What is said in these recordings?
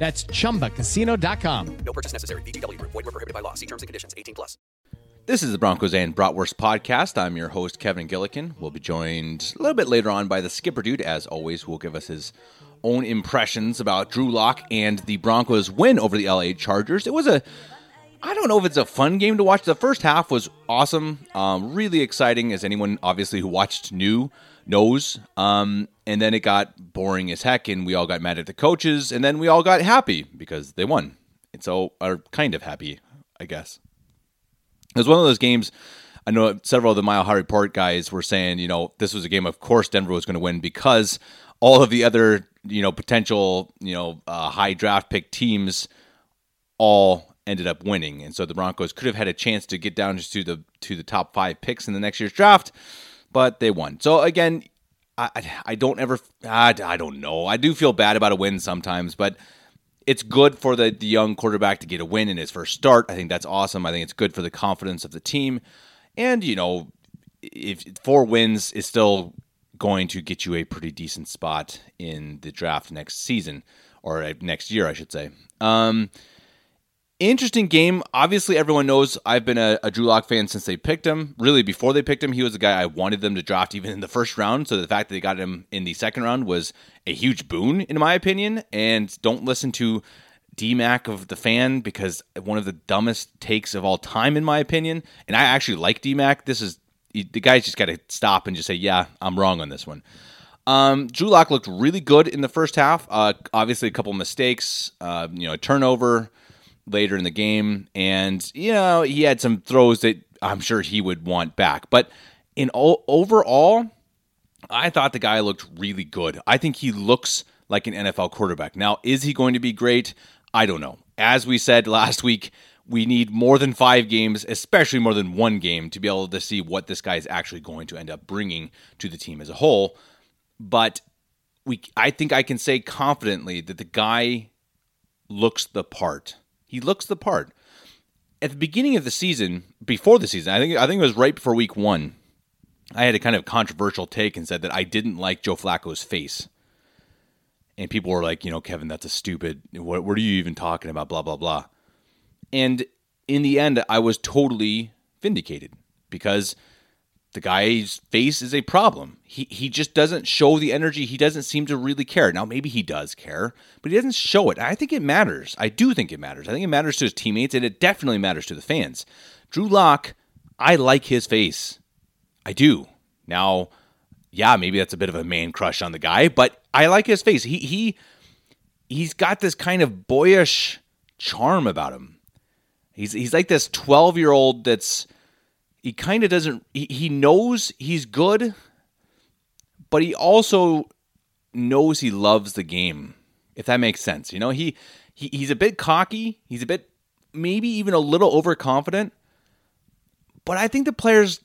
That's chumbacasino.com. No purchase necessary. VGW Group. Void were prohibited by law. See terms and conditions. 18 plus. This is the Broncos and Bratwurst podcast. I'm your host, Kevin Gillikin. We'll be joined a little bit later on by the skipper dude, as always, who will give us his own impressions about Drew Lock and the Broncos' win over the LA Chargers. It was a I don't know if it's a fun game to watch. The first half was awesome, um, really exciting, as anyone obviously who watched knew knows. Um, and then it got boring as heck, and we all got mad at the coaches, and then we all got happy because they won. And so are kind of happy, I guess. It was one of those games. I know several of the Mile High Report guys were saying, you know, this was a game. Of course, Denver was going to win because all of the other, you know, potential, you know, uh, high draft pick teams all ended up winning, and so the Broncos could have had a chance to get down just to the to the top five picks in the next year's draft, but they won. So again, I I don't ever I, I don't know. I do feel bad about a win sometimes, but it's good for the, the young quarterback to get a win in his first start. I think that's awesome. I think it's good for the confidence of the team. And, you know, if four wins is still going to get you a pretty decent spot in the draft next season or uh, next year, I should say. Um, interesting game. Obviously, everyone knows I've been a, a Drew Lock fan since they picked him. Really, before they picked him, he was the guy I wanted them to draft even in the first round. So the fact that they got him in the second round was a huge boon, in my opinion. And don't listen to DMAC of the fan because one of the dumbest takes of all time, in my opinion. And I actually like DMAC. This is the guy's just got to stop and just say, "Yeah, I'm wrong on this one." Um, Drew Lock looked really good in the first half. Uh, obviously, a couple mistakes. Uh, you know, a turnover later in the game, and you know he had some throws that I'm sure he would want back. But in all, overall, I thought the guy looked really good. I think he looks like an NFL quarterback. Now, is he going to be great? I don't know. As we said last week, we need more than five games, especially more than one game, to be able to see what this guy is actually going to end up bringing to the team as a whole. But we, I think I can say confidently that the guy looks the part. He looks the part. At the beginning of the season, before the season, I think I think it was right before week one. I had a kind of controversial take and said that I didn't like Joe Flacco's face. And people were like, you know, Kevin, that's a stupid. What, what are you even talking about? Blah, blah, blah. And in the end, I was totally vindicated because the guy's face is a problem. He, he just doesn't show the energy. He doesn't seem to really care. Now, maybe he does care, but he doesn't show it. I think it matters. I do think it matters. I think it matters to his teammates, and it definitely matters to the fans. Drew Lock, I like his face. I do. Now, yeah, maybe that's a bit of a man crush on the guy, but I like his face. He he he's got this kind of boyish charm about him. He's he's like this 12 year old that's he kind of doesn't he, he knows he's good, but he also knows he loves the game. If that makes sense, you know he, he he's a bit cocky. He's a bit maybe even a little overconfident, but I think the players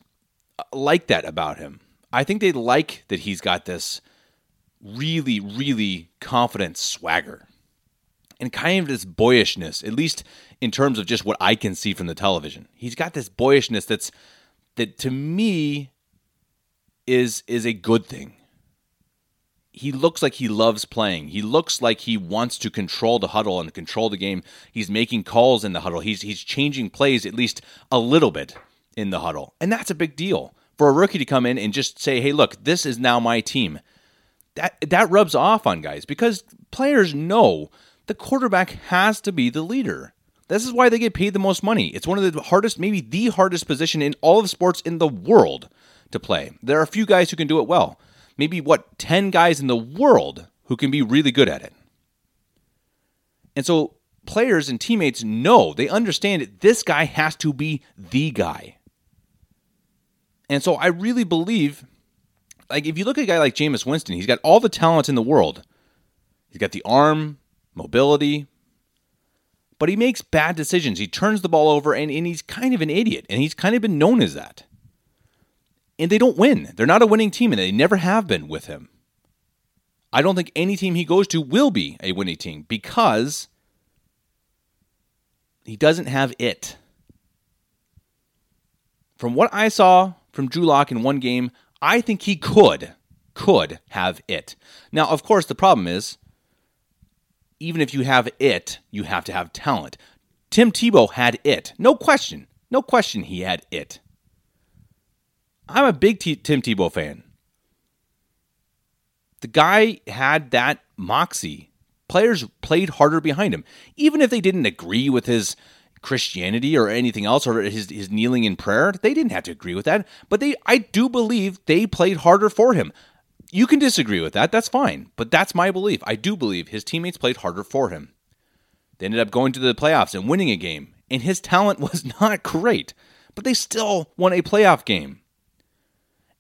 uh, like that about him. I think they like that he's got this really, really confident swagger and kind of this boyishness, at least in terms of just what I can see from the television. He's got this boyishness that's that to me is is a good thing. He looks like he loves playing. He looks like he wants to control the huddle and control the game. He's making calls in the huddle. He's he's changing plays at least a little bit in the huddle. And that's a big deal. For a rookie to come in and just say, "Hey, look, this is now my team." That that rubs off on guys because players know the quarterback has to be the leader. This is why they get paid the most money. It's one of the hardest, maybe the hardest position in all of sports in the world to play. There are a few guys who can do it well. Maybe what 10 guys in the world who can be really good at it. And so players and teammates know, they understand that this guy has to be the guy. And so I really believe like if you look at a guy like Jameis Winston, he's got all the talent in the world. He's got the arm, mobility, but he makes bad decisions. He turns the ball over and, and he's kind of an idiot, and he's kind of been known as that. And they don't win. They're not a winning team, and they never have been with him. I don't think any team he goes to will be a winning team because he doesn't have it. From what I saw from Drew Lock in one game, I think he could could have it. Now, of course, the problem is even if you have it, you have to have talent. Tim Tebow had it. No question. No question he had it. I'm a big T- Tim Tebow fan. The guy had that moxie. Players played harder behind him. Even if they didn't agree with his Christianity or anything else or his, his kneeling in prayer, they didn't have to agree with that. But they I do believe they played harder for him. You can disagree with that. That's fine. But that's my belief. I do believe his teammates played harder for him. They ended up going to the playoffs and winning a game. And his talent was not great, but they still won a playoff game.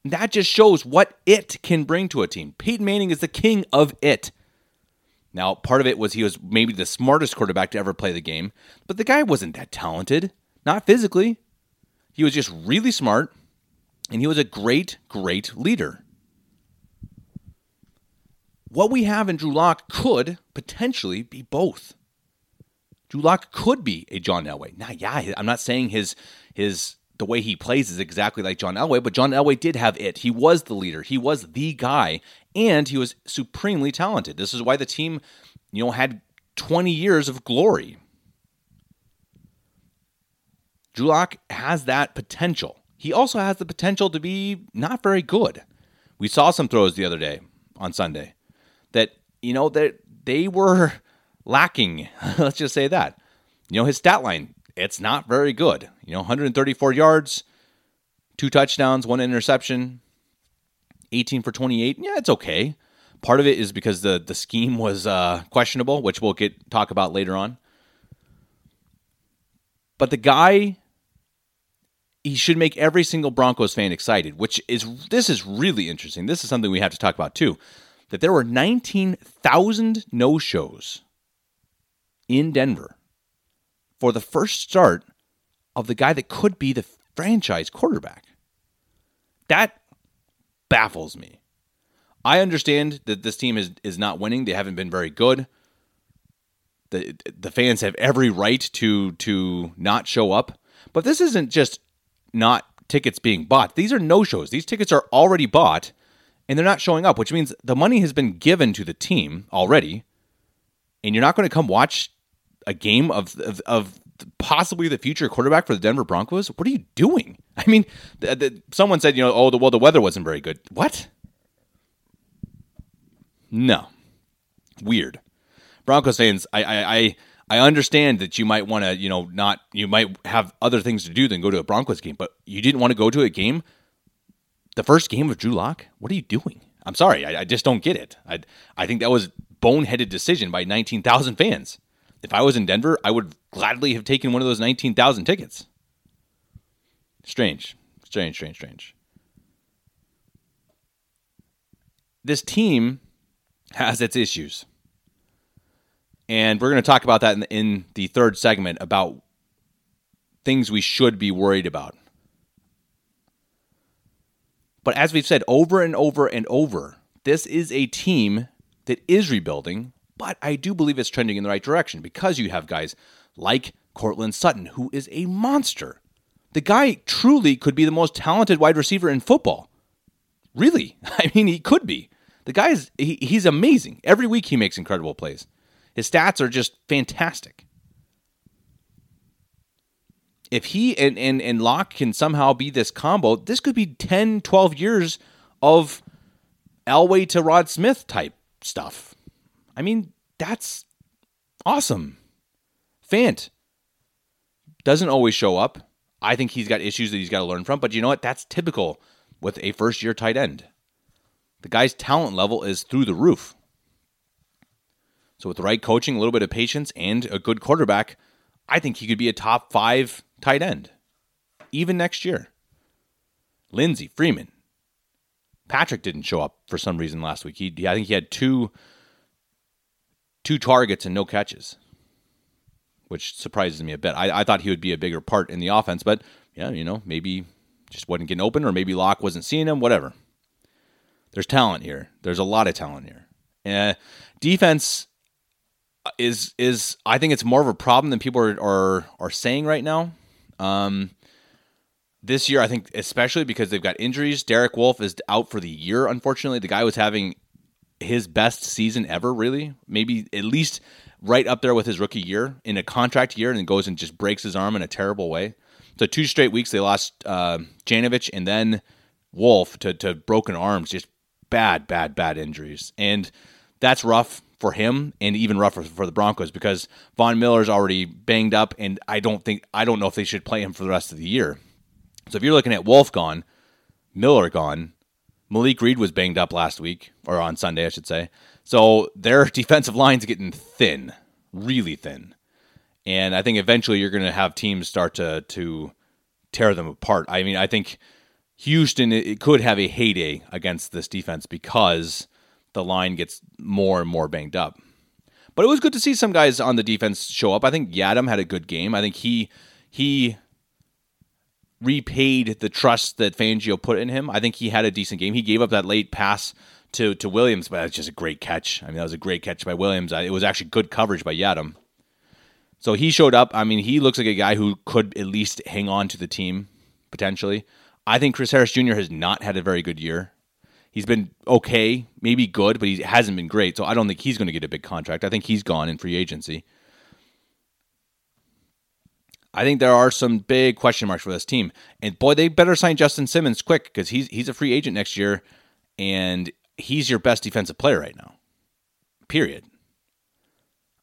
That just shows what it can bring to a team. Peyton Manning is the king of it. Now, part of it was he was maybe the smartest quarterback to ever play the game, but the guy wasn't that talented, not physically. He was just really smart, and he was a great, great leader what we have in Drew Lock could potentially be both. Drew Lock could be a John Elway. Now, yeah, I'm not saying his his the way he plays is exactly like John Elway, but John Elway did have it. He was the leader. He was the guy, and he was supremely talented. This is why the team, you know, had 20 years of glory. Drew Lock has that potential. He also has the potential to be not very good. We saw some throws the other day on Sunday that you know that they were lacking. Let's just say that. You know his stat line it's not very good. You know 134 yards, two touchdowns, one interception, 18 for 28. Yeah, it's okay. Part of it is because the the scheme was uh, questionable, which we'll get talk about later on. But the guy he should make every single Broncos fan excited, which is this is really interesting. This is something we have to talk about too that there were 19,000 no shows in Denver for the first start of the guy that could be the franchise quarterback. That baffles me. I understand that this team is, is not winning. They haven't been very good. The, the fans have every right to to not show up. But this isn't just not tickets being bought. These are no shows. These tickets are already bought and they're not showing up, which means the money has been given to the team already, and you're not going to come watch a game of, of, of possibly the future quarterback for the Denver Broncos. What are you doing? I mean, the, the, someone said, you know, oh, the, well, the weather wasn't very good. What? No, weird. Broncos fans, I, I, I I understand that you might want to, you know, not you might have other things to do than go to a Broncos game, but you didn't want to go to a game the first game of Drew Lock? What are you doing? I'm sorry, I, I just don't get it. I I think that was boneheaded decision by 19,000 fans. if I was in Denver, I would gladly have taken one of those 19,000 tickets. Strange. Strange, strange, strange. This team has its issues. And we're going to talk about that in in the third segment about things we should be worried about. But as we've said over and over and over, this is a team that is rebuilding, but I do believe it's trending in the right direction because you have guys like Courtland Sutton, who is a monster. The guy truly could be the most talented wide receiver in football. Really. I mean, he could be. The guy is he, he's amazing. Every week he makes incredible plays. His stats are just fantastic. If he and, and, and Lock can somehow be this combo, this could be 10, 12 years of Elway to Rod Smith type stuff. I mean, that's awesome. Fant doesn't always show up. I think he's got issues that he's got to learn from, but you know what? That's typical with a first year tight end. The guy's talent level is through the roof. So, with the right coaching, a little bit of patience, and a good quarterback, I think he could be a top five tight end, even next year. Lindsay, Freeman. Patrick didn't show up for some reason last week. He, I think he had two, two targets and no catches, which surprises me a bit. I, I thought he would be a bigger part in the offense, but yeah, you know, maybe just wasn't getting open, or maybe Lock wasn't seeing him. Whatever. There's talent here. There's a lot of talent here. Uh, defense is is I think it's more of a problem than people are are, are saying right now. Um, this year, I think especially because they've got injuries. Derek Wolfe is out for the year. Unfortunately, the guy was having his best season ever. Really, maybe at least right up there with his rookie year in a contract year, and then goes and just breaks his arm in a terrible way. So two straight weeks they lost uh, Janovich and then Wolfe to to broken arms. Just bad, bad, bad injuries, and that's rough for him and even rougher for the Broncos because Von Miller's already banged up, and I don't think I don't know if they should play him for the rest of the year. So if you're looking at Wolfe gone, Miller gone, Malik Reed was banged up last week or on Sunday, I should say. So their defensive line's getting thin, really thin, and I think eventually you're going to have teams start to to tear them apart. I mean, I think Houston it could have a heyday against this defense because the line gets more and more banged up. But it was good to see some guys on the defense show up. I think Yiadom had a good game. I think he he repaid the trust that Fangio put in him. I think he had a decent game. He gave up that late pass to to Williams, but it's just a great catch. I mean, that was a great catch by Williams. It was actually good coverage by Yiadom. So he showed up. I mean, he looks like a guy who could at least hang on to the team potentially. I think Chris Harris Jr. has not had a very good year. He's been okay, maybe good, but he hasn't been great. So I don't think he's going to get a big contract. I think he's gone in free agency. I think there are some big question marks for this team. And boy, they better sign Justin Simmons quick because he's he's a free agent next year, and he's your best defensive player right now. Period.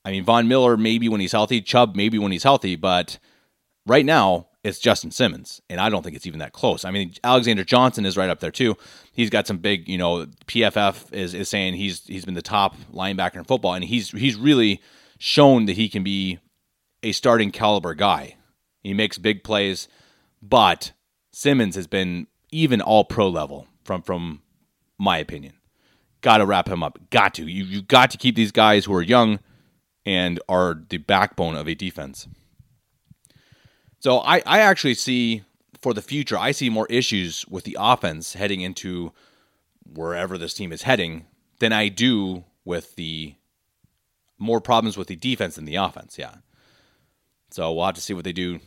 I mean, Von Miller maybe when he's healthy, Chubb maybe when he's healthy, but right now it's Justin Simmons, and I don't think it's even that close. I mean, Alexander Johnson is right up there too. He's got some big, you know, PFF is, is saying he's he's been the top linebacker in football, and he's he's really shown that he can be a starting caliber guy. He makes big plays, but Simmons has been even all pro level from from my opinion. Got to wrap him up. Got to. You you got to keep these guys who are young and are the backbone of a defense. So I, I actually see for the future, I see more issues with the offense heading into wherever this team is heading than I do with the more problems with the defense than the offense. Yeah. So we'll have to see what they do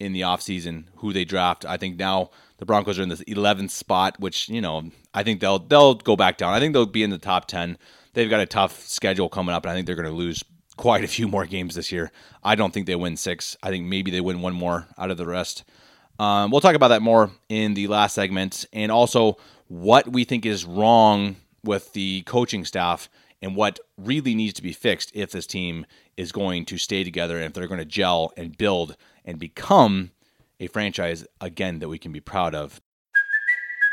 in the offseason, who they draft. I think now the Broncos are in this 11th spot, which, you know, I think they'll they'll go back down. I think they'll be in the top 10. They've got a tough schedule coming up, and I think they're going to lose quite a few more games this year. I don't think they win six. I think maybe they win one more out of the rest. Um, we'll talk about that more in the last segment, and also what we think is wrong with the coaching staff and what really needs to be fixed if this team is going to stay together and if they're going to gel and build and become a franchise again that we can be proud of.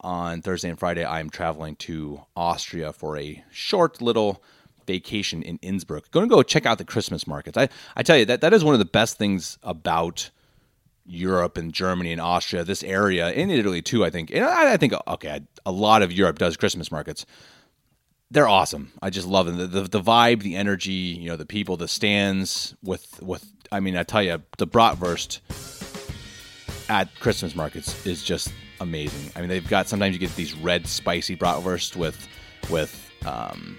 On Thursday and Friday, I'm traveling to Austria for a short little vacation in Innsbruck. Going to go check out the Christmas markets. I, I tell you that that is one of the best things about Europe and Germany and Austria, this area, in Italy too. I think, and I, I think okay, a lot of Europe does Christmas markets. They're awesome. I just love them. The, the, the vibe, the energy, you know, the people, the stands with with. I mean, I tell you, the bratwurst at Christmas markets is just amazing. I mean, they've got sometimes you get these red spicy bratwurst with with um,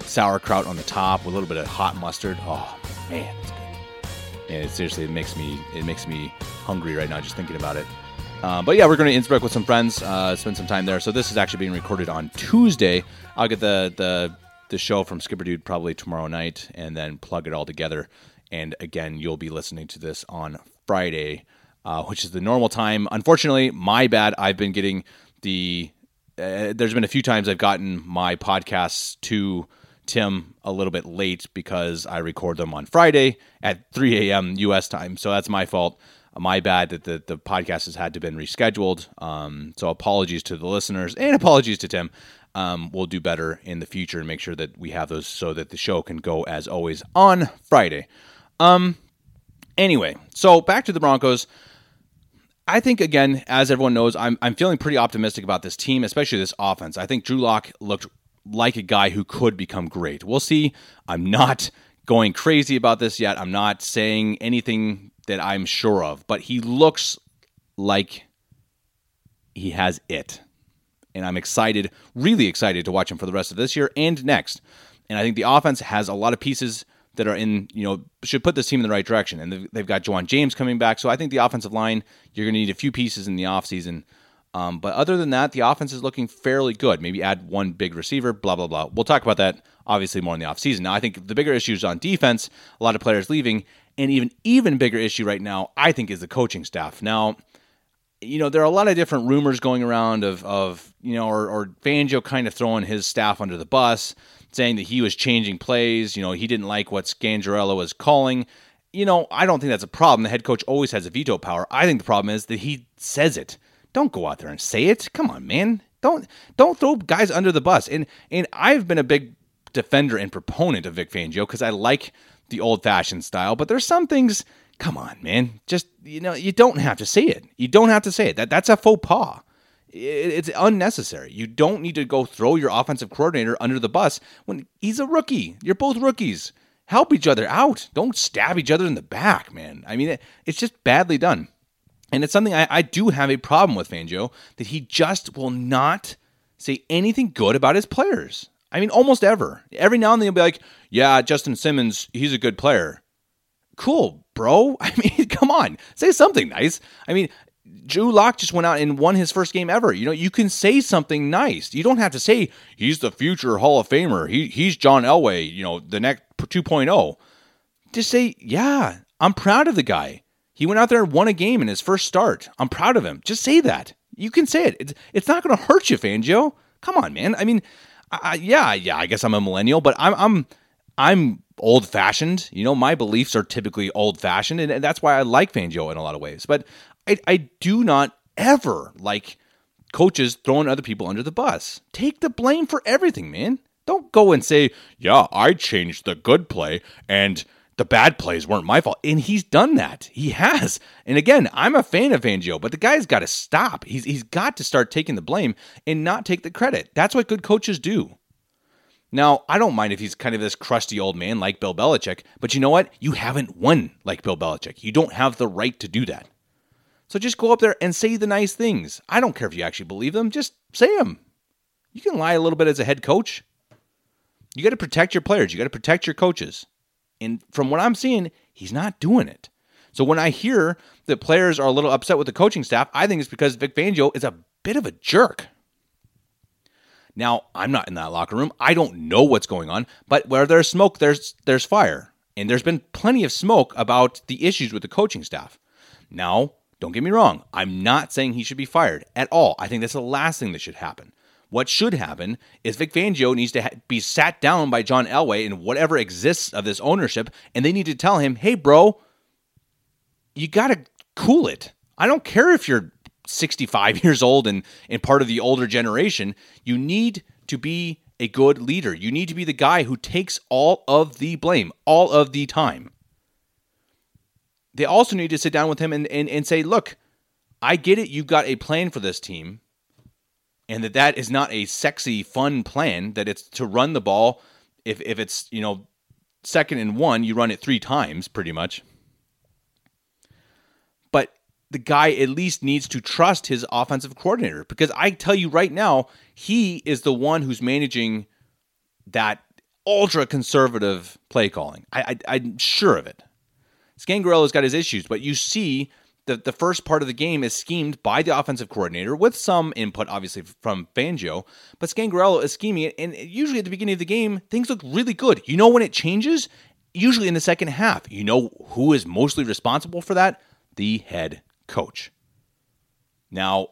sauerkraut on the top with a little bit of hot mustard. Oh man, it's good. And it seriously, it makes me it makes me hungry right now just thinking about it. Um, but yeah, we're going to Innsbruck with some friends, uh, spend some time there. So this is actually being recorded on Tuesday. I'll get the the the show from Skipper Dude probably tomorrow night, and then plug it all together. And again, you'll be listening to this on Friday, uh, which is the normal time. Unfortunately, my bad. I've been getting the. Uh, there's been a few times I've gotten my podcasts to Tim a little bit late because I record them on Friday at 3 a.m. U.S. time. So that's my fault. My bad that the, the podcast has had to been rescheduled. Um, so apologies to the listeners and apologies to Tim. Um, we'll do better in the future and make sure that we have those so that the show can go as always on Friday. Um, anyway, so back to the Broncos. I think again, as everyone knows, I'm I'm feeling pretty optimistic about this team, especially this offense. I think Drew Lock looked like a guy who could become great. We'll see. I'm not going crazy about this yet. I'm not saying anything that I'm sure of, but he looks like he has it. And I'm excited, really excited to watch him for the rest of this year and next. And I think the offense has a lot of pieces that are in, you know, should put this team in the right direction. And they've- got Ja'Wuan James coming back. So I think the offensive line, you're going to need a few pieces in the offseason. Um, but other than that, the offense is looking fairly good. Maybe add one big receiver, blah, blah, blah. We'll talk about that obviously more in the offseason. Now, I think the bigger issue is on defense, a lot of players leaving. And even even bigger issue right now, I think, is the coaching staff. Now, you know, there are a lot of different rumors going around of, of you know, or, or Fangio kind of throwing his staff under the bus, saying that he was changing plays. You know, he didn't like what Scangarello was calling. You know, I don't think that's a problem. The head coach always has a veto power. I think the problem is that he says it. Don't go out there and say it. Come on, man. Don't don't throw guys under the bus. And and I've been a big defender and proponent of Vic Fangio because I like the old fashioned style. But there's some things. Come on, man. Just you know, you don't have to say it. You don't have to say it. That that's a faux pas. It- It's unnecessary. You don't need to go throw your offensive coordinator under the bus when he's a rookie. You're both rookies. Help each other out. Don't stab each other in the back, man. I mean, it, it's just badly done. And it's something I, I do have a problem with Fangio that he just will not say anything good about his players. I mean, almost ever. Every now and then he'll be like, yeah, Justin Simmons, he's a good player. Cool, bro. I mean, come on. Say something nice. I mean, Drew Lock just went out and won his first game ever. You know, you can say something nice. You don't have to say he's the future Hall of Famer. He he's John Elway, you know, the next 2.0. Just say, "Yeah, I'm proud of the guy. He went out there and won a game in his first start. I'm proud of him." Just say that. You can say it. It's, it's not going to hurt you, Fangio. Come on, man. I mean, I, I- yeah, yeah, I guess I'm a millennial, but I'm I'm I'm old fashioned. You know, my beliefs are typically old fashioned, and, and that's why I like Fangio in a lot of ways. But I, I do not ever like coaches throwing other people under the bus. Take the blame for everything, man. Don't go and say, yeah, I changed the good play, and the bad plays weren't my fault. And he's done that. He has. And again, I'm a fan of Fangio, but the guy's got to stop. He's he's got to start taking the blame and not take the credit. That's what good coaches do. Now, I don't mind if he's kind of this crusty old man like Bill Belichick, but you know what? You haven't won like Bill Belichick. You don't have the right to do that. So just go up there and say the nice things. I don't care if you actually believe them, just say them. You can lie a little bit as a head coach. You got to protect your players, you got to protect your coaches. And from what I'm seeing, he's not doing it. So when I hear that players are a little upset with the coaching staff, I think it's because Vic Fangio is a bit of a jerk. Now, I'm not in that locker room. I don't know what's going on, but where there's smoke, there's there's fire. And there's been plenty of smoke about the issues with the coaching staff. Now, don't get me wrong, I'm not saying he should be fired at all. I think that's the last thing that should happen. What should happen is Vic Fangio needs to ha- be sat down by John Elway and whatever exists of this ownership, and they need to tell him, hey, bro, you got to cool it. I don't care if you're 65 years old and, and part of the older generation. You need to be a good leader. You need to be the guy who takes all of the blame, all of the time. They also need to sit down with him and, and, and say, look, I get it. You've got a plan for this team and that that is not a sexy, fun plan. That it's to run the ball. If if it's you know second and one, you run it three times, pretty much. But the guy at least needs to trust his offensive coordinator because I tell you right now, he is the one who's managing that ultra conservative play calling. I, I I'm sure of it. Scangarello's got his issues, but you see that the first part of the game is schemed by the offensive coordinator with some input, obviously, from Fangio. But Scangarello is scheming it. And usually at the beginning of the game, things look really good. You know when it changes? Usually in the second half. You know who is mostly responsible for that? The head coach. Now,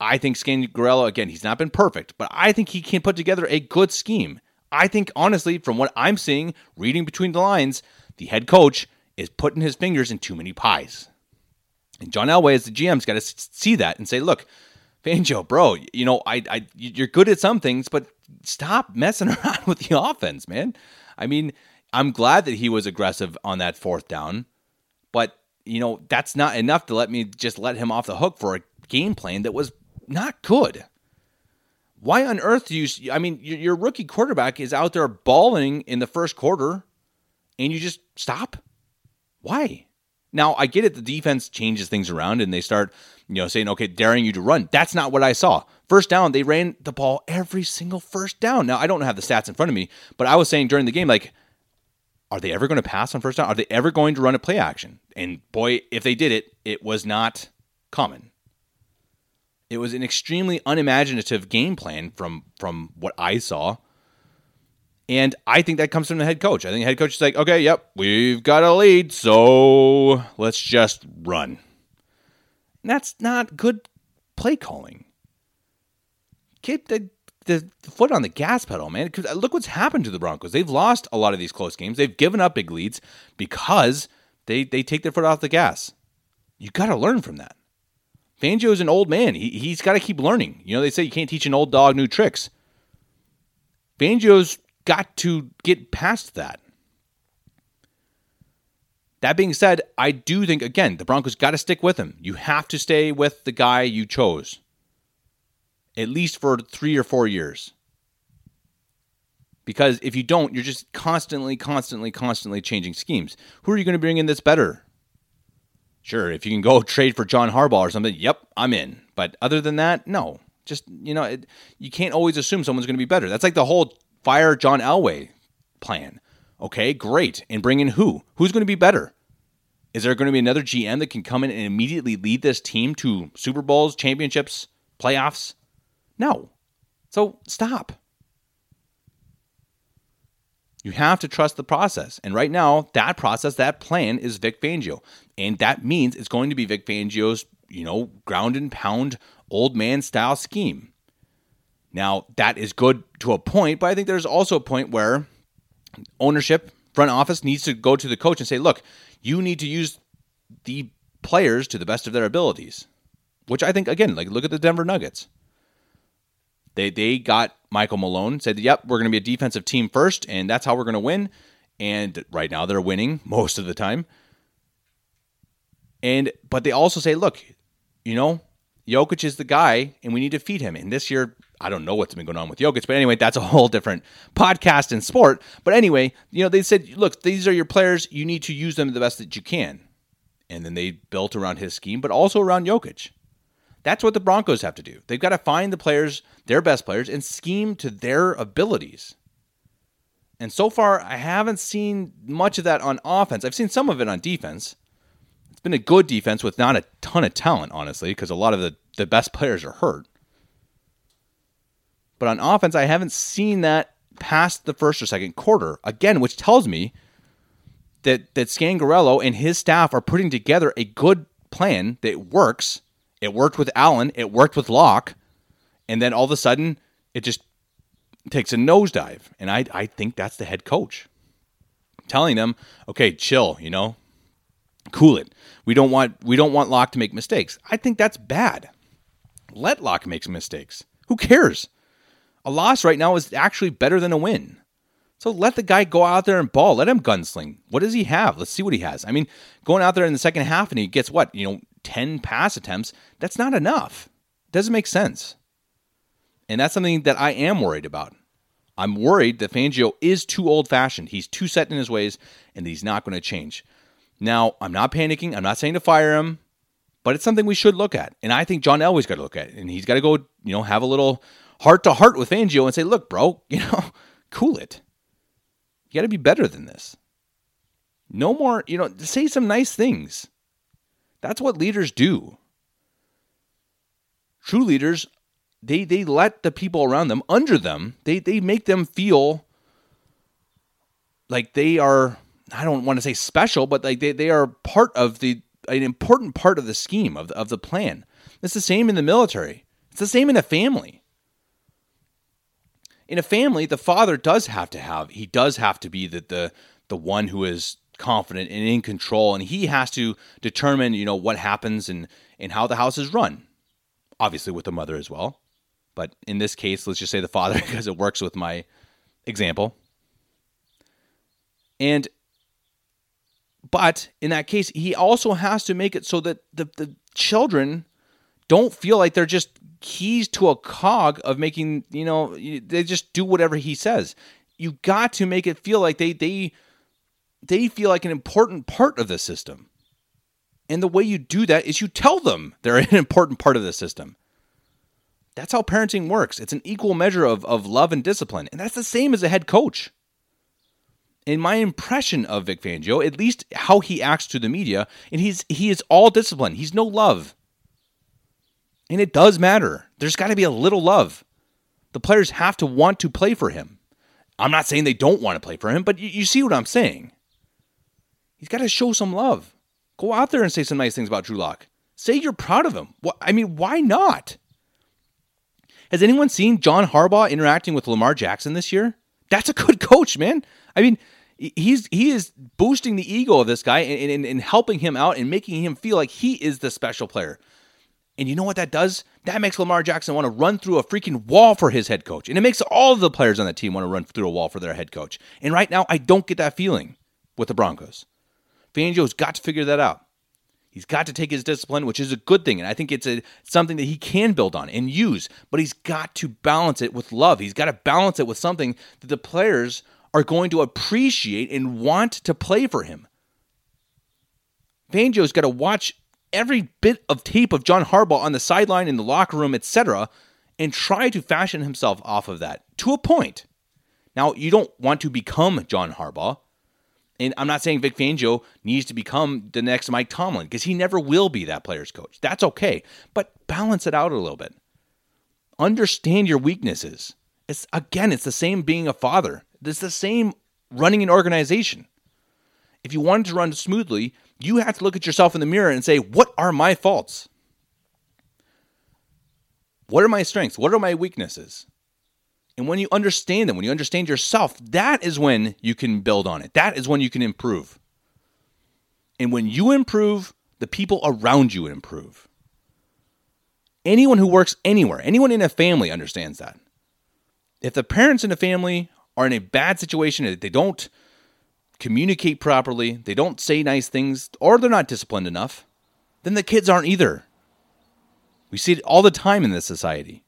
I think Scangarello, again, he's not been perfect, but I think he can put together a good scheme. I think, honestly, from what I'm seeing, reading between the lines, the head coach is putting his fingers in too many pies. And John Elway, as the GM's got to see that and say, look, Fangio, bro, you know, I, I, you're good at some things, but stop messing around with the offense, man. I mean, I'm glad that he was aggressive on that fourth down, but you know, that's not enough to let me just let him off the hook for a game plan that was not good. Why on earth do you? I mean, your rookie quarterback is out there balling in the first quarter, and you just stop. Why? Now, I get it. The defense changes things around and they start, you know, saying, okay, daring you to run. That's not what I saw. First down, they ran the ball every single first down. Now, I don't have the stats in front of me, but I was saying during the game, like, are they ever going to pass on first down? Are they ever going to run a play action? And boy, if they did it, it was not common. It was an extremely unimaginative game plan from from what I saw. And I think that comes from the head coach. I think the head coach is like, okay, yep, we've got a lead, so let's just run. And that's not good play calling. Keep the, the, foot on the gas pedal, man. Because uh, look what's happened to the Broncos. They've lost a lot of these close games. They've given up big leads because they they take their foot off the gas. You got to learn from that. Fangio's an old man. He, he's got to keep learning. You know, they say you can't teach an old dog new tricks. Fangio's got to get past that. That being said, I do think, again, the Broncos got to stick with him. You have to stay with the guy you chose, at least for three or four years. Because if you don't, you're just constantly, constantly, constantly changing schemes. Who are you going to bring in that's better? Sure, if you can go trade for John Harbaugh or something, yep, I'm in. But other than that, no. Just, you know, it, you can't always assume someone's going to be better. That's like the whole fire John Elway plan. Okay, great. And bring in who? Who's going to be better? Is there going to be another GM that can come in and immediately lead this team to Super Bowls, championships, playoffs? No. So stop. You have to trust the process. And right now, that process, that plan is Vic Fangio. And that means it's going to be Vic Fangio's, you know, ground and pound old man style scheme. Now, that is good to a point, but I think there's also a point where ownership, front office needs to go to the coach and say, look, you need to use the players to the best of their abilities. Which I think, again, like look at the Denver Nuggets. They they got Michael Malone, said, yep, we're going to be a defensive team first, and that's how we're going to win. And right now they're winning most of the time. And but they also say, look, you know, Jokic is the guy, and we need to feed him. And this year, I don't know what's been going on with Jokic, but anyway, that's a whole different podcast and sport. But anyway, you know, they said, look, these are your players. You need to use them the best that you can. And then they built around his scheme, but also around Jokic. That's what the Broncos have to do. They've got to find the players, their best players, and scheme to their abilities. And so far, I haven't seen much of that on offense. I've seen some of it on defense. It's been a good defense with not a ton of talent, honestly, because a lot of the, the best players are hurt. But on offense, I haven't seen that past the first or second quarter. Again, which tells me that that Scangarello and his staff are putting together a good plan that works. It worked with Allen, it worked with Lock, and then all of a sudden it just takes a nosedive. And I I think that's the head coach. Telling them, okay, chill, you know, cool it. We don't want we don't want Lock to make mistakes. I think that's bad. Let Lock make mistakes. Who cares? A loss right now is actually better than a win. So let the guy go out there and ball. Let him gunsling. What does he have? Let's see what he has. I mean, going out there in the second half and he gets what, you know, 10 pass attempts, that's not enough. It doesn't make sense. And that's something that I am worried about. I'm worried that Fangio is too old fashioned. He's too set in his ways and he's not going to change. Now, I'm not panicking. I'm not saying to fire him, but it's something we should look at. And I think John Elway's got to look at it. And he's got to go, you know, have a little heart to heart with Fangio and say, look, bro, you know, cool it. You got to be better than this. No more, you know, say some nice things. That's what leaders do. True leaders, they they let the people around them, under them, they they make them feel like they are I don't want to say special, but like they, they are part of the an important part of the scheme of the, of the plan. It's the same in the military. It's the same in a family. In a family, the father does have to have he does have to be the the the one who is confident and in control and he has to determine, you know, what happens and and how the house is run. Obviously with the mother as well. But in this case, let's just say the father because it works with my example. And but in that case, he also has to make it so that the, the children don't feel like they're just keys to a cog of making, you know, they just do whatever he says. You got to make it feel like they they they feel like an important part of the system. And the way you do that is you tell them they're an important part of the system. That's how parenting works. It's an equal measure of, of love and discipline. And that's the same as a head coach in my impression of Vic Fangio, at least how he acts to the media, and he's he is all discipline. He's no love. And it does matter. There's got to be a little love. The players have to want to play for him. I'm not saying they don't want to play for him, but you, you see what I'm saying. He's got to show some love. Go out there and say some nice things about Drew Lock. Say you're proud of him. I mean, why not? Has anyone seen John Harbaugh interacting with Lamar Jackson this year? That's a good coach, man. I mean, he's he is boosting the ego of this guy and, and, and, helping him out and making him feel like he is the special player. And you know what that does? That makes Lamar Jackson want to run through a freaking wall for his head coach. And it makes all of the players on the team want to run through a wall for their head coach. And right now, I don't get that feeling with the Broncos. Fangio's got to figure that out. He's got to take his discipline, which is a good thing. And I think it's a, something that he can build on and use, but he's got to balance it with love. He's got to balance it with something that the players are going to appreciate and want to play for him. Fangio's got to watch every bit of tape of John Harbaugh on the sideline, in the locker room, etc., and try to fashion himself off of that to a point. Now, you don't want to become John Harbaugh. And I'm not saying Vic Fangio needs to become the next Mike Tomlin because he never will be that player's coach. That's okay. But balance it out a little bit. Understand your weaknesses. It's again, it's the same being a father. It's the same running an organization. If you want it to run smoothly, you have to look at yourself in the mirror and say, what are my faults? What are my strengths? What are my weaknesses? And when you understand them, when you understand yourself, that is when you can build on it. That is when you can improve. And when you improve, the people around you improve. Anyone who works anywhere, anyone in a family understands that. If the parents in a family are in a bad situation, they don't communicate properly, they don't say nice things, or they're not disciplined enough, then the kids aren't either. We see it all the time in this society.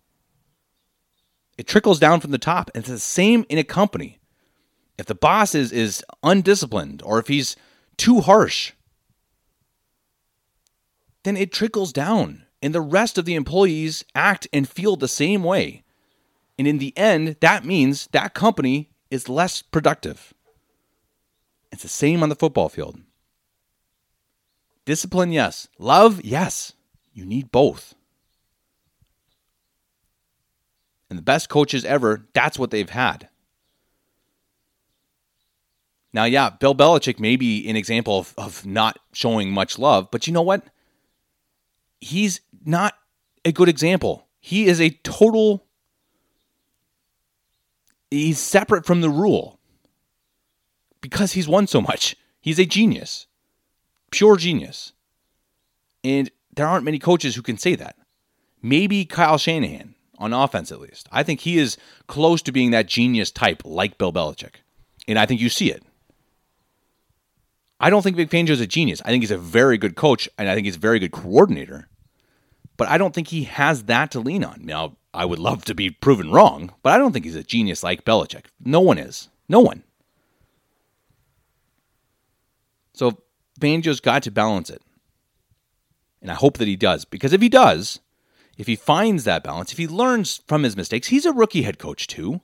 It trickles down from the top. And it's the same in a company. If the boss is, is undisciplined or if he's too harsh, then it trickles down. And the rest of the employees act and feel the same way. And in the end, that means that company is less productive. It's the same on the football field. Discipline, yes. Love, yes. You need both. And the best coaches ever, that's what they've had. Now, yeah, Bill Belichick may be an example of, of not showing much love, but you know what? He's not a good example. He is a total, he's separate from the rule because he's won so much. He's a genius, pure genius. And there aren't many coaches who can say that. Maybe Kyle Shanahan on offense, at least. I think he is close to being that genius type like Bill Belichick. And I think you see it. I don't think Vic is a genius. I think he's a very good coach, and I think he's a very good coordinator. But I don't think he has that to lean on. Now, I would love to be proven wrong, but I don't think he's a genius like Belichick. No one is. No one. So Fangio's got to balance it. And I hope that he does. Because if he does, if he finds that balance, if he learns from his mistakes, he's a rookie head coach too.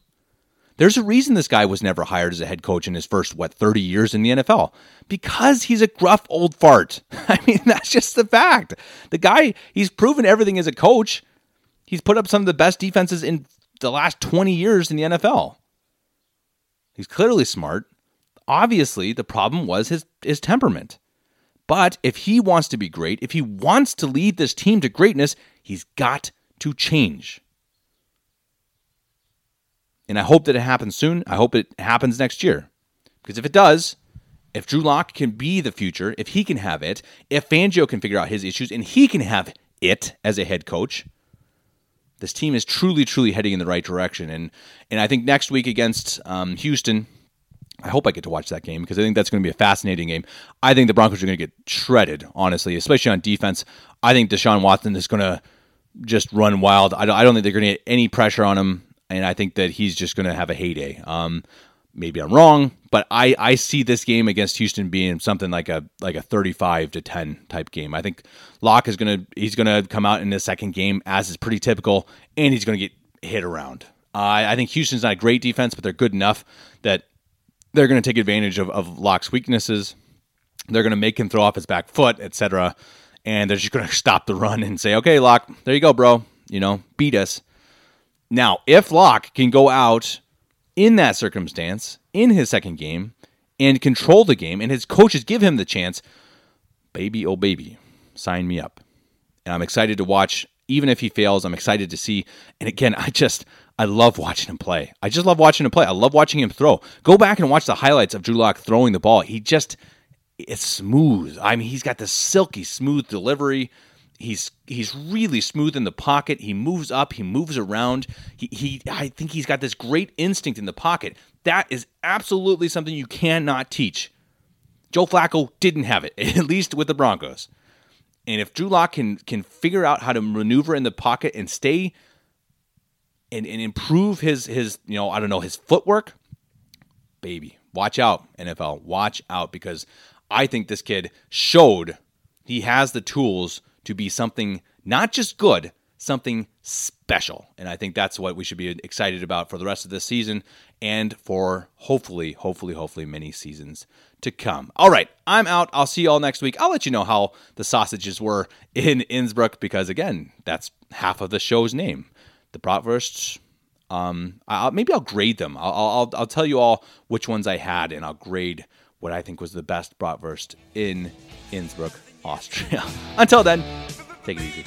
There's a reason this guy was never hired as a head coach in his first, what, 30 years in the NFL. Because he's a gruff old fart. I mean, that's just the fact. The guy, he's proven everything as a coach. He's put up some of the best defenses in the last 20 years in the NFL. He's clearly smart. Obviously, the problem was his, his temperament. But if he wants to be great, if he wants to lead this team to greatness, he's got to change. And I hope that it happens soon. I hope it happens next year. Because if it does, if Drew Lock can be the future, if he can have it, if Fangio can figure out his issues and he can have it as a head coach, this team is truly, truly heading in the right direction. And and I think next week against um, Houston, I hope I get to watch that game because I think that's going to be a fascinating game. I think the Broncos are going to get shredded, honestly, especially on defense. I think Deshaun Watson is going to just run wild. I don't, think they're going to get any pressure on him, and I think that he's just going to have a heyday. Um, maybe I'm wrong, but I, I see this game against Houston being something like a like a 35 to 10 type game. I think Lock is going to he's going to come out in the second game as is pretty typical, and he's going to get hit around. Uh, I think Houston's not a great defense, but they're good enough that they're going to take advantage of, of Lock's weaknesses. They're going to make him throw off his back foot, etc. And they're just going to stop the run and say, okay, Lock, there you go, bro. You know, beat us. Now, if Lock can go out in that circumstance in his second game and control the game, and his coaches give him the chance, baby, oh, baby, sign me up. And I'm excited to watch. Even if he fails, I'm excited to see. And again, I just, I love watching him play. I just love watching him play. I love watching him throw. Go back and watch the highlights of Drew Lock throwing the ball. He just it's smooth. I mean, he's got this silky smooth delivery. He's he's really smooth in the pocket. He moves up, he moves around. He he I think he's got this great instinct in the pocket. That is absolutely something you cannot teach. Joe Flacco didn't have it, at least with the Broncos. And if Drew Lock can can figure out how to maneuver in the pocket and stay and, and improve his his you know I don't know his footwork, baby, watch out NFL, watch out because I think this kid showed he has the tools to be something not just good, something special, and I think that's what we should be excited about for the rest of this season and for hopefully, hopefully, hopefully many seasons to come. All right, I'm out. I'll see you all next week. I'll let you know how the sausages were in Innsbruck because again, that's half of the show's name the bratwursts. Um, I'll, maybe I'll grade them. I'll, I'll I'll tell you all which ones I had, and I'll grade what I think was the best bratwurst in Innsbruck, Austria. Until then, take it easy.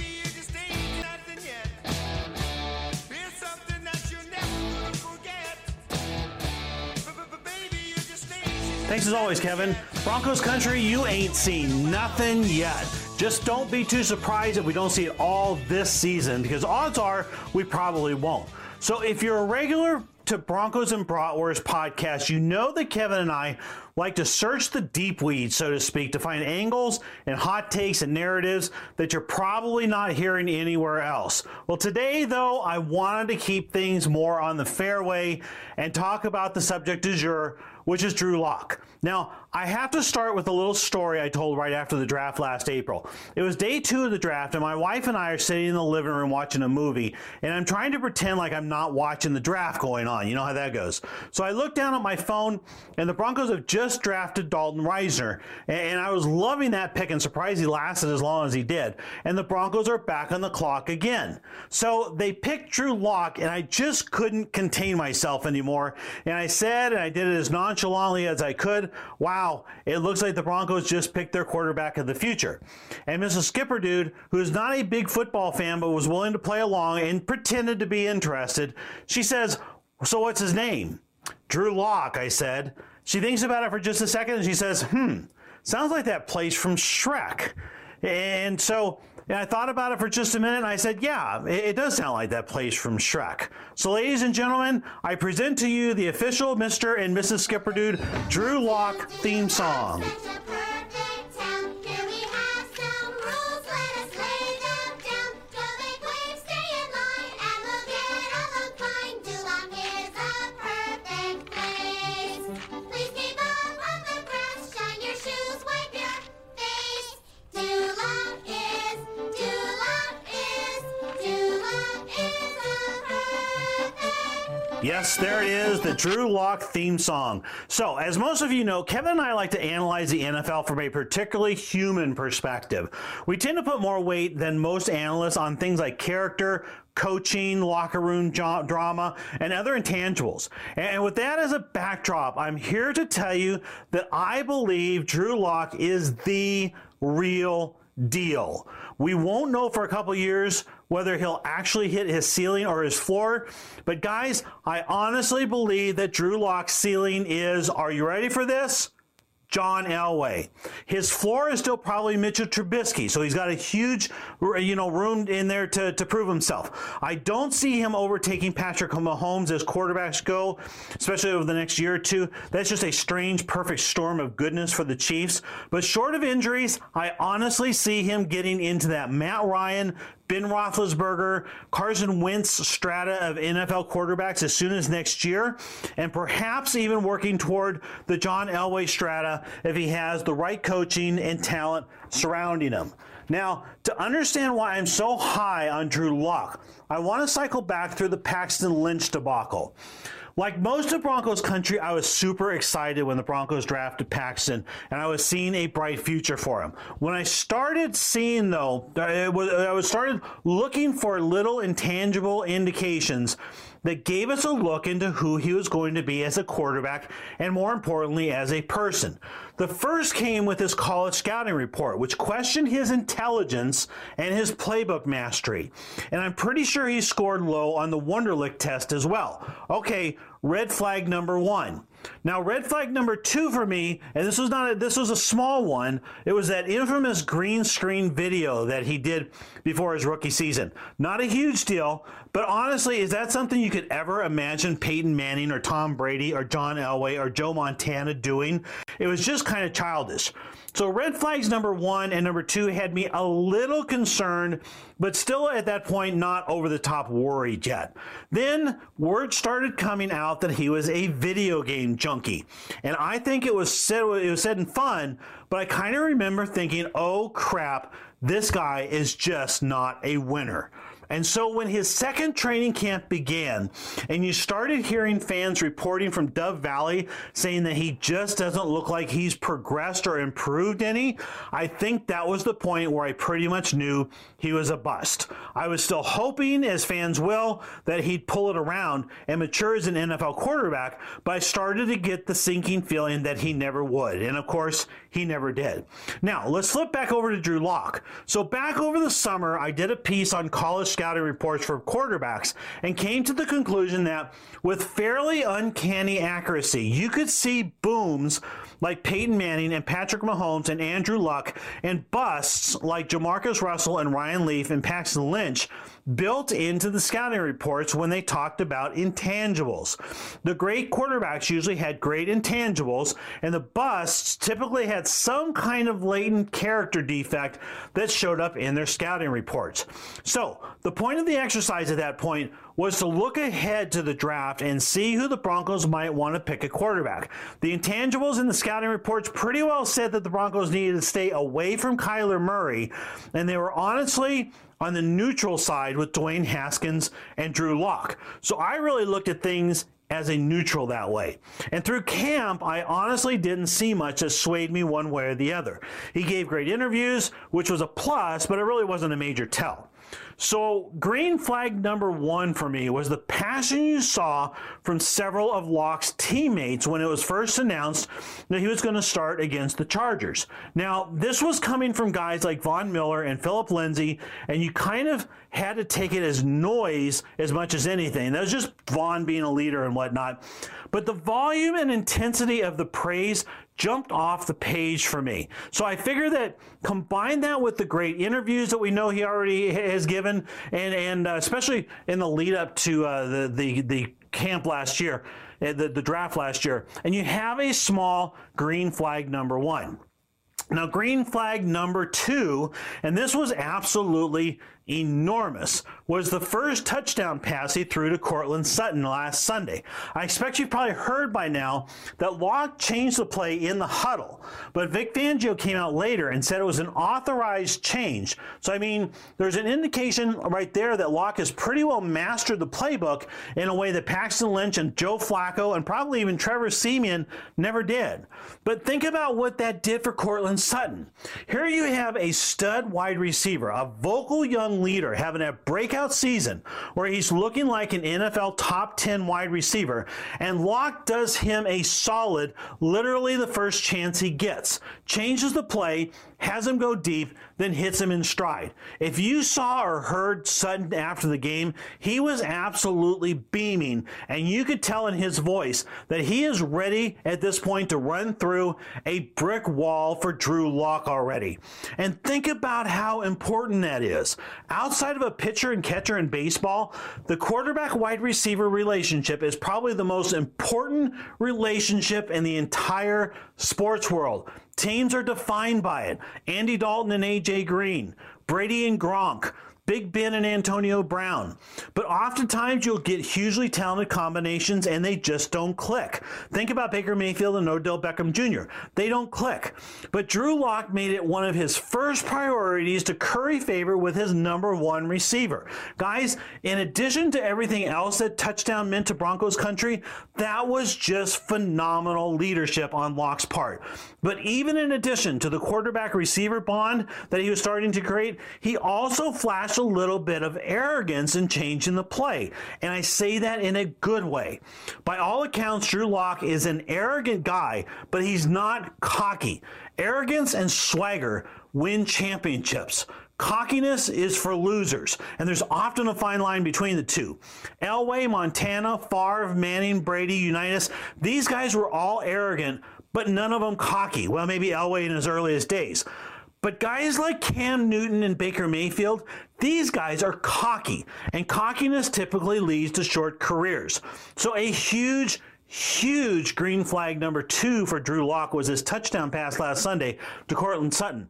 Thanks as always, Kevin. Broncos country, you ain't seen nothing yet. Just don't be too surprised if we don't see it all this season because odds are we probably won't. So if you're a regular to Broncos and Bratwurst podcast, you know that Kevin and I like to search the deep weeds, so to speak, to find angles and hot takes and narratives that you're probably not hearing anywhere else. Well, today, though, I wanted to keep things more on the fairway and talk about the subject du jour, which is Drew Lock. Now, I have to start with a little story I told right after the draft last April. It was day two of the draft, and my wife and I are sitting in the living room watching a movie, and I'm trying to pretend like I'm not watching the draft going on. You know how that goes. So I look down at my phone, and the Broncos have just drafted Dalton Risner, and I was loving that pick and surprised he lasted as long as he did. And the Broncos are back on the clock again. So they picked Drew Lock, and I just couldn't contain myself anymore. And I said, and I did it as nonchalantly as I could, wow, it looks like the Broncos just picked their quarterback of the future. And Mrs. Skipper Dude, who is not a big football fan but was willing to play along and pretended to be interested, she says, So what's his name? Drew Lock, I said. She thinks about it for just a second and she says, Hmm, sounds like that place from Shrek. And so and I thought about it for just a minute and I said, yeah, it, it, does sound like that place from Shrek. So, ladies and gentlemen, I present to you the official Mr. and Mrs. Skipperdude Drew Lock theme song. Yes, there it is, the Drew Lock theme song. So, as most of you know, Kevin and I like to analyze the NFL from a particularly human perspective. We tend to put more weight than most analysts on things like character, coaching, locker room drama, and other intangibles. And with that as a backdrop, I'm here to tell you that I believe Drew Lock is the real deal. We won't know for a couple years whether he'll actually hit his ceiling or his floor. But guys, I honestly believe that Drew Lock's ceiling is, are you ready for this? John Elway. His floor is still probably Mitchell Trubisky, so he's got a huge, you know, room in there to, to prove himself. I don't see him overtaking Patrick Mahomes as quarterbacks go, especially over the next year or two. That's just a strange, perfect storm of goodness for the Chiefs. But short of injuries, I honestly see him getting into that Matt Ryan, Ben Roethlisberger, Carson Wentz strata of NFL quarterbacks as soon as next year, and perhaps even working toward the John Elway strata if he has the right coaching and talent surrounding him. Now, to understand why I'm so high on Drew Lock, I want to cycle back through the Paxton Lynch debacle. Like most of Broncos country, I was super excited when the Broncos drafted Paxton, and I was seeing a bright future for him. When I started seeing, though, I was started looking for little intangible indications that gave us a look into who he was going to be as a quarterback and more importantly as a person. The first came with his college scouting report, which questioned his intelligence and his playbook mastery. And I'm pretty sure he scored low on the Wonderlic test as well. Okay, red flag number one. Now, red flag number two for me, and this was not a, this was a small one. It was that infamous green screen video that he did before his rookie season. Not a huge deal, but honestly, is that something you could ever imagine Peyton Manning or Tom Brady or John Elway or Joe Montana doing? It was just kind of childish. So red flags number one and number two had me a little concerned, but still at that point not over the top worried yet. Then word started coming out that he was a video game junkie, and I think it was said it was said in fun, but I kind of remember thinking, "Oh crap, this guy is just not a winner." And so when his second training camp began, and you started hearing fans reporting from Dove Valley saying that he just doesn't look like he's progressed or improved any, I think that was the point where I pretty much knew he was a bust. I was still hoping, as fans will, that he'd pull it around and mature as an NFL quarterback, but I started to get the sinking feeling that he never would. And of course, he never did. Now, let's flip back over to Drew Lock. So back over the summer, I did a piece on college scouting reports for quarterbacks and came to the conclusion that with fairly uncanny accuracy, you could see booms like Peyton Manning and Patrick Mahomes and Andrew Luck and busts like JaMarcus Russell and Ryan Leaf and Paxton Lynch built into the scouting reports when they talked about intangibles. The great quarterbacks usually had great intangibles, and the busts typically had some kind of latent character defect that showed up in their scouting reports. So, the point of the exercise at that point was to look ahead to the draft and see who the Broncos might want to pick a quarterback. The intangibles in the scouting reports pretty well said that the Broncos needed to stay away from Kyler Murray, and they were honestly on the neutral side with Dwayne Haskins and Drew Lock. So I really looked at things as a neutral that way. And through camp, I honestly didn't see much that swayed me one way or the other. He gave great interviews, which was a plus, but it really wasn't a major tell. So, green flag number one for me was the passion you saw from several of Lock's teammates when it was first announced that he was going to start against the Chargers. Now, this was coming from guys like Von Miller and Philip Lindsay, and you kind of had to take it as noise as much as anything. That was just Von being a leader and whatnot. But the volume and intensity of the praise jumped off the page for me. So I figure that combine that with the great interviews that we know he already has given, and and uh, especially in the lead up to uh, the the the camp last year, uh, the the draft last year, and you have a small green flag number one. Now, green flag number two, and this was absolutely enormous, was the first touchdown pass he threw to Courtland Sutton last Sunday. I expect you've probably heard by now that Lock changed the play in the huddle, but Vic Fangio came out later and said it was an authorized change. So, I mean, there's an indication right there that Lock has pretty well mastered the playbook in a way that Paxton Lynch and Joe Flacco and probably even Trevor Siemian never did. But think about what that did for Courtland Sutton. Here you have a stud wide receiver, a vocal young leader having a breakout season where he's looking like an NFL top 10 wide receiver, and Lock does him a solid, literally the first chance he gets. Changes the play, has him go deep, then hits him in stride. If you saw or heard Sutton after the game, he was absolutely beaming, and you could tell in his voice that he is ready at this point to run through a brick wall for Drew Lock already. And think about how important that is. Outside of a pitcher and catcher in baseball, the quarterback wide receiver relationship is probably the most important relationship in the entire sports world. Teams are defined by it. Andy Dalton and AJ Green, Brady and Gronk, Big Ben and Antonio Brown. But oftentimes you'll get hugely talented combinations and they just don't click. Think about Baker Mayfield and Odell Beckham Jr. They don't click. But Drew Lock made it one of his first priorities to curry favor with his number one receiver. Guys, in addition to everything else that touchdown meant to Broncos country, that was just phenomenal leadership on Lock's part. But even in addition to the quarterback receiver bond that he was starting to create, he also flashed a little bit of arrogance and change in the play. And I say that in a good way. By all accounts, Drew Lock is an arrogant guy, but he's not cocky. Arrogance and swagger win championships. Cockiness is for losers, and there's often a fine line between the two. Elway, Montana, Favre, Manning, Brady, Unitas, these guys were all arrogant, but none of them cocky. Well, maybe Elway in his earliest days. But guys like Cam Newton and Baker Mayfield, these guys are cocky, and cockiness typically leads to short careers. So a huge, huge green flag number two for Drew Lock was his touchdown pass last Sunday to Courtland Sutton.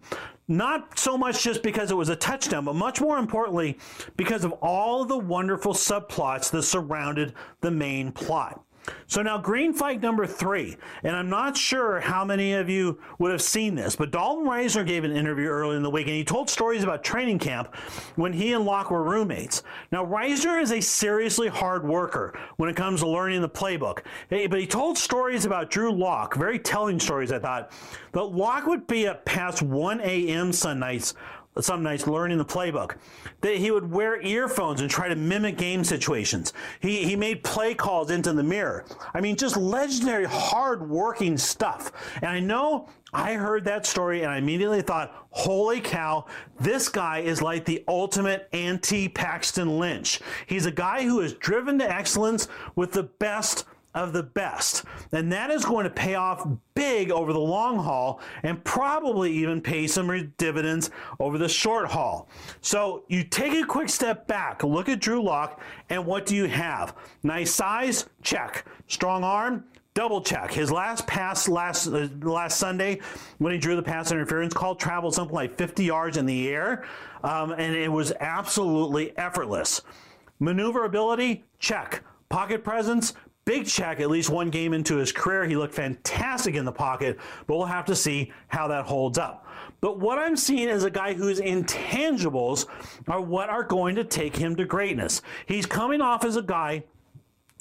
Not so much just because it was a touchdown, but much more importantly, because of all the wonderful subplots that surrounded the main plot. So now green flag number three, and I'm not sure how many of you would have seen this, but Dalton Risner gave an interview early in the week and he told stories about training camp when he and Lock were roommates. Now Risner is a seriously hard worker when it comes to learning the playbook, but he told stories about Drew Lock, very telling stories I thought, that Lock would be up past 1 a.m. some nights some nights learning the playbook. That he would wear earphones and try to mimic game situations. He, he made play calls into the mirror. I mean, just legendary, hard working stuff. And I know I heard that story and I immediately thought, holy cow, this guy is like the ultimate anti Paxton Lynch. He's a guy who is driven to excellence with the best of the best. And that is going to pay off big over the long haul and probably even pay some dividends over the short haul. So you take a quick step back, look at Drew Lock, and what do you have? Nice size? Check. Strong arm? Double check. His last pass last uh, last Sunday, when he drew the pass interference call, traveled something like 50 yards in the air, um, and it was absolutely effortless. Maneuverability, check. Pocket presence, big check. At least one game into his career, he looked fantastic in the pocket, but we'll have to see how that holds up. But what I'm seeing is a guy whose intangibles are what are going to take him to greatness. He's coming off as a guy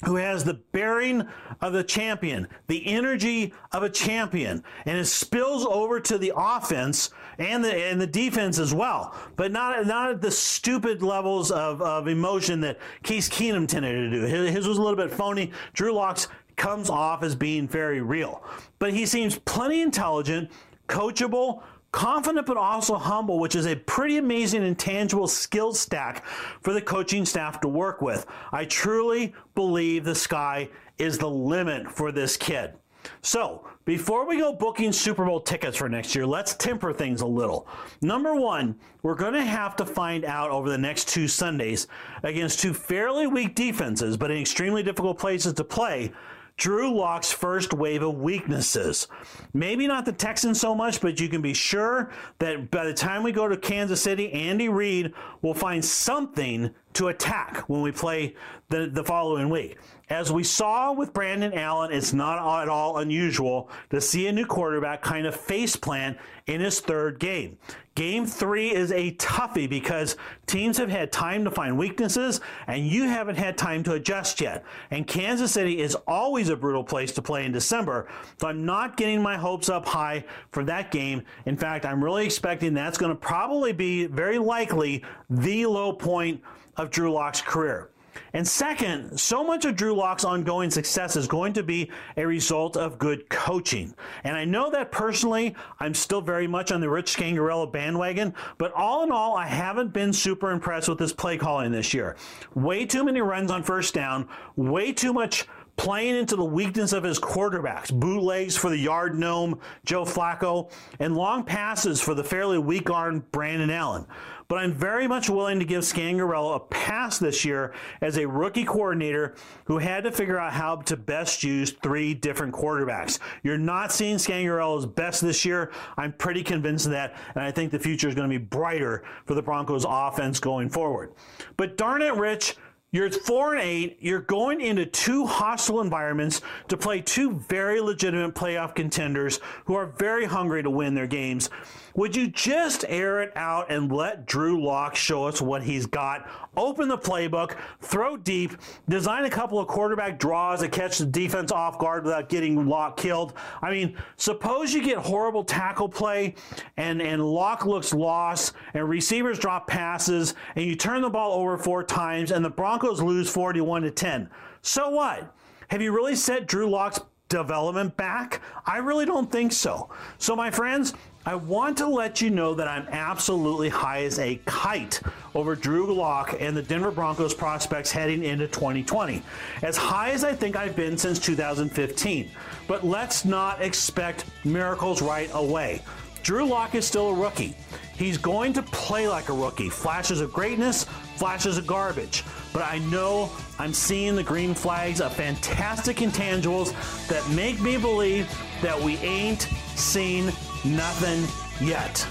who has the bearing of the champion, the energy of a champion, and it spills over to the offense and the and the defense as well. But not not at the stupid levels of, of emotion that Case Keenum tended to do. His, his was a little bit phony. Drew Locks comes off as being very real, but he seems plenty intelligent, coachable, confident but also humble, which is a pretty amazing and tangible skill stack for the coaching staff to work with. I truly believe the sky is the limit for this kid. So, before we go booking Super Bowl tickets for next year, let's temper things a little. Number one, we're going to have to find out over the next two Sundays against two fairly weak defenses, but in extremely difficult places to play Drew Lock's first wave of weaknesses. Maybe not the Texans so much, but you can be sure that by the time we go to Kansas City, Andy Reid will find something to attack when we play the, the following week. As we saw with Brandon Allen, it's not at all unusual to see a new quarterback kind of face plant in his third game. Game three is a toughie because teams have had time to find weaknesses and you haven't had time to adjust yet. And Kansas City is always a brutal place to play in December. So I'm not getting my hopes up high for that game. In fact, I'm really expecting that's going to probably be very likely the low point of Drew Lock's career. And second, so much of Drew Lock's ongoing success is going to be a result of good coaching. And I know that personally, I'm still very much on the Rich Scangarello bandwagon, but all in all, I haven't been super impressed with his play calling this year. Way too many runs on first down, way too much playing into the weakness of his quarterbacks, bootlegs for the yard gnome, Joe Flacco, and long passes for the fairly weak armed Brandon Allen. But I'm very much willing to give Scangarello a pass this year as a rookie coordinator who had to figure out how to best use three different quarterbacks. You're not seeing Scangarello's best this year. I'm pretty convinced of that, and I think the future is going to be brighter for the Broncos offense going forward. But darn it, Rich, you're four and eight. You're going into two hostile environments to play two very legitimate playoff contenders who are very hungry to win their games. Would you just air it out and let Drew Lock show us what he's got? Open the playbook, throw deep, design a couple of quarterback draws that catch the defense off guard without getting Lock killed. I mean, suppose you get horrible tackle play and, and Lock looks lost and receivers drop passes and you turn the ball over four times and the Broncos lose 41 to 10. So what? Have you really set Drew Lock's development back? I really don't think so. So, my friends, I want to let you know that I'm absolutely high as a kite over Drew Lock and the Denver Broncos prospects heading into 2020. As high as I think I've been since 2015. But let's not expect miracles right away. Drew Lock is still a rookie. He's going to play like a rookie. Flashes of greatness, flashes of garbage. But I know I'm seeing the green flags of fantastic intangibles that make me believe that we ain't seen nothing yet.